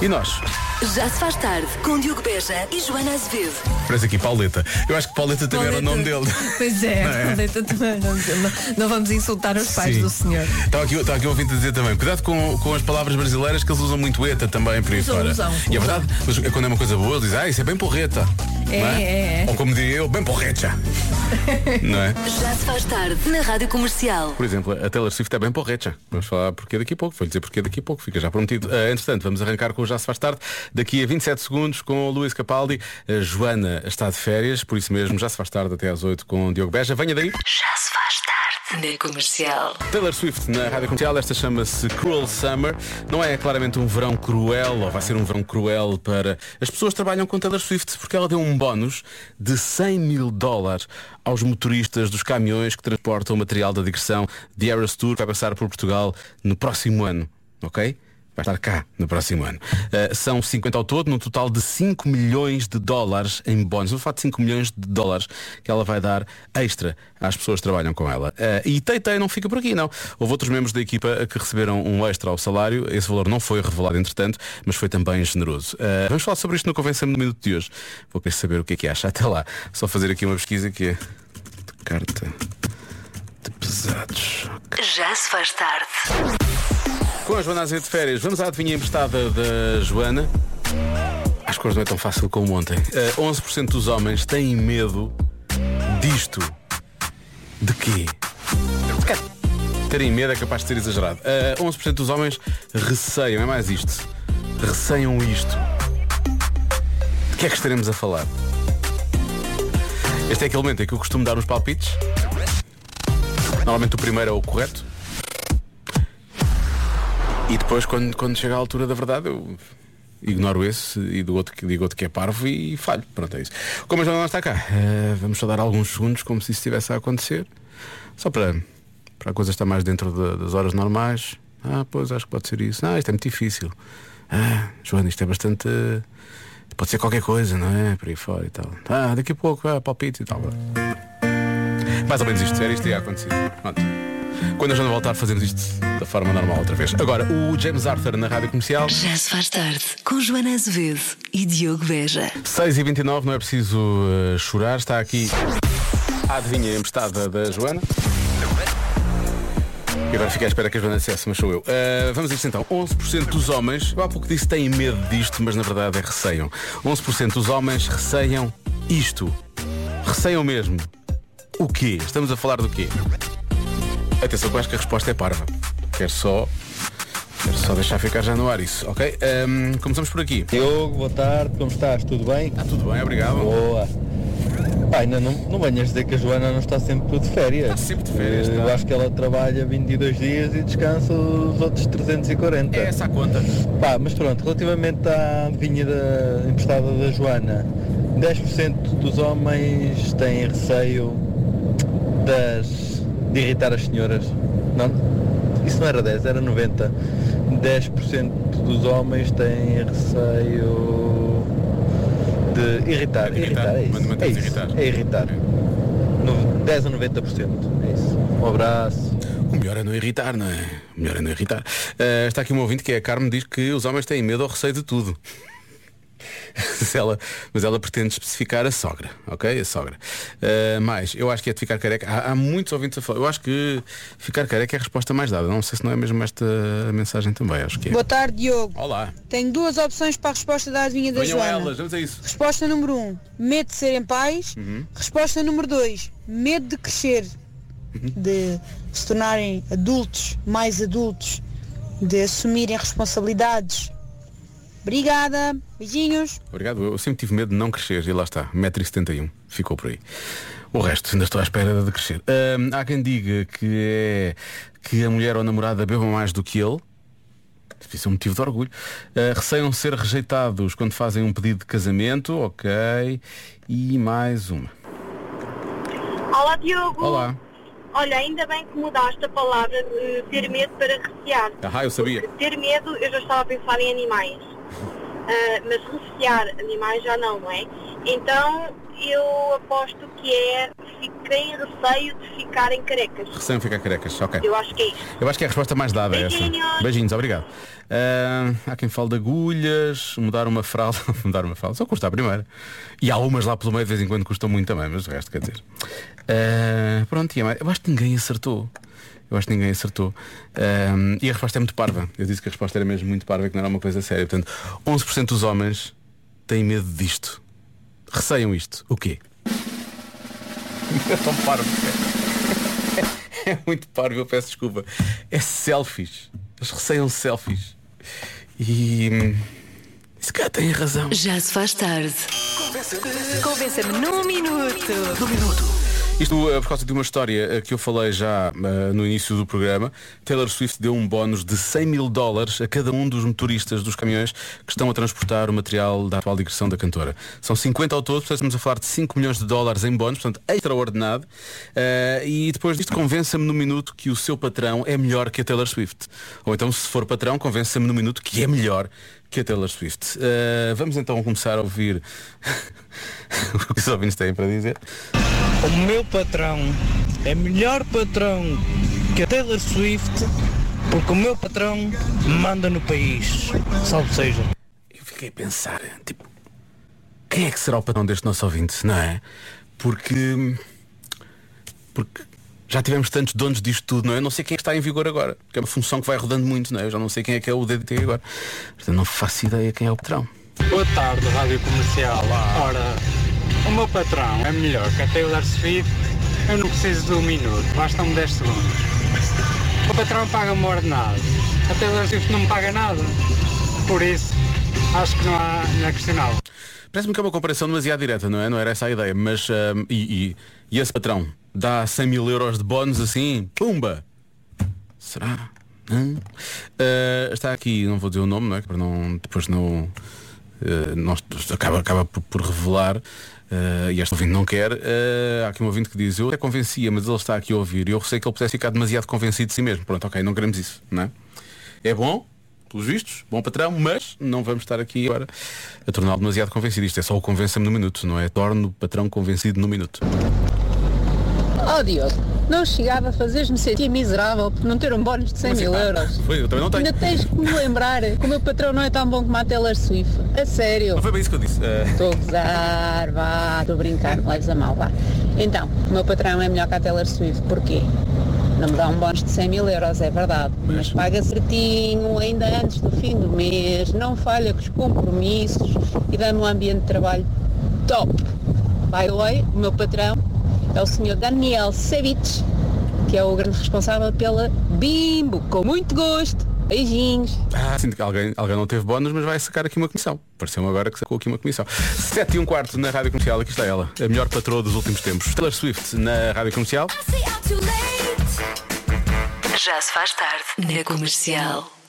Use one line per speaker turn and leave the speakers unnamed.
E nós?
Já se faz tarde com Diogo Beja e Joana Azevedo.
Parece aqui Pauleta. Eu acho que Pauleta também era o nome dele.
Pois é,
Não é?
Pauleta também era o nome dele. Não, não vamos insultar os pais
Sim.
do senhor.
Estava aqui, estava aqui um ouvinte a dizer também. Cuidado com, com as palavras brasileiras que eles usam muito eta também por aí
Usam,
fora.
usam,
e é verdade, mas quando é uma coisa boa, eles dizem, ah, isso é bem porreta.
É,
Não
é, é.
Ou como diria eu, bem porreta. Não é?
Já se faz tarde na Rádio Comercial.
Por exemplo, a Taylor Swift é bem porreta. Vamos falar porque daqui a pouco. Vou dizer porque daqui a pouco, fica já prometido. Uh, entretanto, vamos arrancar com o Já se faz tarde. Daqui a 27 segundos com o Luís Capaldi. A Joana está de férias, por isso mesmo já se faz tarde até às 8 com o Diogo Beja. Venha daí.
Já se faz tarde na Comercial.
Taylor Swift na rádio comercial, esta chama-se Cruel Summer. Não é claramente um verão cruel, ou vai ser um verão cruel para. As pessoas trabalham com Taylor Swift porque ela deu um bónus de 100 mil dólares aos motoristas dos caminhões que transportam o material da digressão de Eras Tour que vai passar por Portugal no próximo ano. Ok? Vai estar cá no próximo ano. Uh, são 50 ao todo, num total de 5 milhões de dólares em bónus. Vou falar de 5 milhões de dólares que ela vai dar extra às pessoas que trabalham com ela. Uh, e Teitei não fica por aqui, não. Houve outros membros da equipa que receberam um extra ao salário. Esse valor não foi revelado, entretanto, mas foi também generoso. Uh, vamos falar sobre isto no Convença-me no minuto de hoje. Vou querer saber o que é que acha. Até lá. Só fazer aqui uma pesquisa que é de carta de pesados.
Já se faz tarde.
Com a Joana Azevedo de férias, vamos à adivinha emprestada da Joana. As coisas não é tão fácil como ontem. Eh, 11% dos homens têm medo disto. De quê? Terem medo é capaz de ser exagerado. Eh, 11% dos homens receiam, é mais isto. Receiam isto. De que é que estaremos a falar? Este é aquele momento em que eu costumo dar uns palpites. Normalmente o primeiro é o correto. E depois, quando, quando chega à altura da verdade, eu ignoro esse e do outro, que- digo outro que é parvo e falho. Pronto, é isso. Como a Joana está cá, eh, vamos só dar alguns segundos como se isso estivesse a acontecer. Só para, para a coisa estar mais dentro da- das horas normais. Ah, pois acho que pode ser isso. Ah, isto é muito difícil. Ah, Joana, isto é bastante. Pode ser qualquer coisa, não é? Por aí fora e tal. Ah, daqui a pouco, ah, palpite e tal. Mais ou menos isto, era isto que ia acontecer. Pronto. Quando a Joana voltar, fazemos isto da forma normal outra vez. Agora, o James Arthur na rádio comercial.
Já se faz tarde com Joana Azevedo e Diogo Beja.
6 e 29 não é preciso eh, chorar. Está aqui a adivinha emprestada da Joana. E agora fiquei à espera que a Joana dissesse, mas sou eu. Eh, vamos a isto então. 11% dos homens, eu há pouco disse têm medo disto, mas na verdade é receiam. 11% dos homens receiam isto. Receiam mesmo. O quê? Estamos a falar do quê? Atenção, que eu acho que a resposta é parva. Quero só. Quero só deixar ficar já no ar isso, ok? Começamos por aqui.
Diogo, boa tarde, como estás? Tudo bem?
Está tudo bem, obrigado.
Boa. Pá, ainda não, não venhas dizer que a Joana não está sempre de férias.
Está sempre de férias,
Eh,
está.
Eu acho que ela trabalha 22 dias e descansa os outros 340.
É essa a conta.
Pá, mas pronto, relativamente à adivinha da, emprestada da Joana, 10% dos homens têm receio das, de irritar as senhoras. Não? Isso não era 10, era 90. 10% dos homens têm receio de irritar.
De irritar,
é isso. É isso.
irritar.
É irritar. No- 10 a 90%. É isso. Um abraço.
O melhor é não irritar, não é? O melhor é não irritar. Eh, está aqui um ouvinte que é a Carmen, diz que os homens têm medo ou receio de tudo. Mas ela, mas ela pretende especificar a sogra, ok? A sogra. Eh, mais, eu acho que é de ficar careca. Há, há muitos ouvintes a falar. Eu acho que ficar careca é a resposta mais dada. Não sei se não é mesmo esta a mensagem também. Acho que é.
Boa tarde, Diogo.
Olá.
Tenho duas opções para a resposta da adivinha da
Venham
Joana.
elas, vamos a isso.
Resposta número 1, um, medo de serem pais.
Uhum.
Resposta número 2, medo de crescer,
Uhum.
de se tornarem adultos, mais adultos, de assumirem responsabilidades. Obrigada, beijinhos.
Obrigado. Eu sempre tive medo de não crescer e lá está, 1,71m. Ficou por aí. O resto, ainda estou à espera de crescer. Hum, há quem diga que é que a mulher ou a namorada beba mais do que ele. Isso é um motivo de orgulho. Uh, receiam ser rejeitados quando fazem um pedido de casamento. Ok. E mais uma.
Olá Diogo.
Olá.
Olha, ainda bem que mudaste a palavra de ter medo para recear.
Ah, eu sabia.
Porque ter medo, eu já estava a pensar em animais. Ah, mas recear animais já não, não é? Então eu aposto que é têm receio de ficarem carecas.
Recém ficar carecas, ok.
Eu acho que é isto.
Eu acho que é a resposta mais dada essa.
Beijinhos.
Beijinhos, obrigado. Ah, há quem fale de agulhas, mudar uma fralda, mudar uma fralda, só custa a primeira. E há umas lá pelo meio de vez em quando custam muito também, mas o resto quer dizer. Ah, pronto, é eu acho que ninguém acertou. Eu acho que ninguém acertou. Ah, e a resposta é muito parva. Eu disse que a resposta era mesmo muito parva e que não era uma coisa séria. Portanto, 11% dos homens têm medo disto. Receiam isto. O quê? É tão parvo. É muito parvo, eu peço desculpa. É selfies. Eles receiam selfies. E. Se calhar têm razão.
Já se faz tarde.
Convença-me num minuto.
Isto eh, por causa de uma história eh, que eu falei já eh, no início do programa. Taylor Swift deu um bónus de 100 mil dólares a cada um dos motoristas dos caminhões que estão a transportar o material da atual digressão da cantora. São 50 ao todo, portanto estamos a falar de 5 milhões de dólares em bónus, portanto extraordinário. Eh, e depois disto convença-me no minuto que o seu patrão é melhor que a Taylor Swift. Ou então se for patrão, convença-me no minuto que é melhor que a Taylor Swift. Eh, vamos então começar a ouvir o que os ouvintes têm para dizer.
O meu patrão é melhor patrão que a Taylor Swift porque o meu patrão manda no país. Salve seja.
Eu fiquei a pensar, tipo, quem é que será o patrão deste nosso ouvinte, não é? Porque. Porque já tivemos tantos donos disto tudo, não é? Eu não sei quem é está em vigor agora. Que é uma função que vai rodando muito, não é? Eu já não sei quem é que é o DDT agora. Portanto, não faço ideia quem é o patrão.
Boa tarde, Rádio Comercial. Ora, o meu patrão é melhor que a Taylor Swift. Eu não preciso de um minuto, bastam-me 10 segundos. O patrão paga-me ordenado. A Taylor Swift não me paga nada. Por isso, acho que não há, não é questionável.
Parece-me que é uma comparação demasiado direta, não é? Não era essa a ideia. Mas, ahm, e, e, e esse patrão dá 100 mil euros de bónus assim, pumba! Será? Ah, está aqui, não vou dizer o nome, não é? Para não, depois não, não acaba, acaba por, por revelar. ah, e este ouvinte não quer. Há aqui um ouvinte que diz, eu até convencia, mas ele está aqui a ouvir e eu receio que ele pudesse ficar demasiado convencido de si mesmo. Pronto, ok, não queremos isso, não é? É bom, pelos vistos, bom patrão, mas não vamos estar aqui agora a torná-lo demasiado convencido. Isto é só o convença-me no minuto, não é? Torno o patrão convencido no minuto.
Oh não chegava a fazeres-me sentir miserável por não ter um bónus de 100 mil
Ah,
euros.
Foi, eu também não tenho.
Ainda tens que me lembrar que o meu patrão não é tão bom como a Taylor Swift. A sério.
Não foi bem isso que eu disse. Ah,
Estou a gozar, vá, estou a brincar, não leves a mal, vá. Então, o meu patrão é melhor que a Taylor Swift, porquê? Não me dá um bónus de 100 mil euros, é verdade, mas paga certinho, ainda antes do fim do mês, não falha com os compromissos e dá-me um ambiente de trabalho top. By the way, o meu patrão é o senhor Daniel Sevich, que é o grande responsável pela Bimbo, com muito gosto. Beijinhos.
ah, sinto que alguém, alguém não teve bónus, mas vai sacar aqui uma comissão. Pareceu-me agora que sacou aqui uma comissão. 7 e um quarto na Rádio Comercial, aqui está ela, a melhor patroa dos últimos tempos. Taylor Swift na Rádio Comercial.
Já se faz tarde na comercial.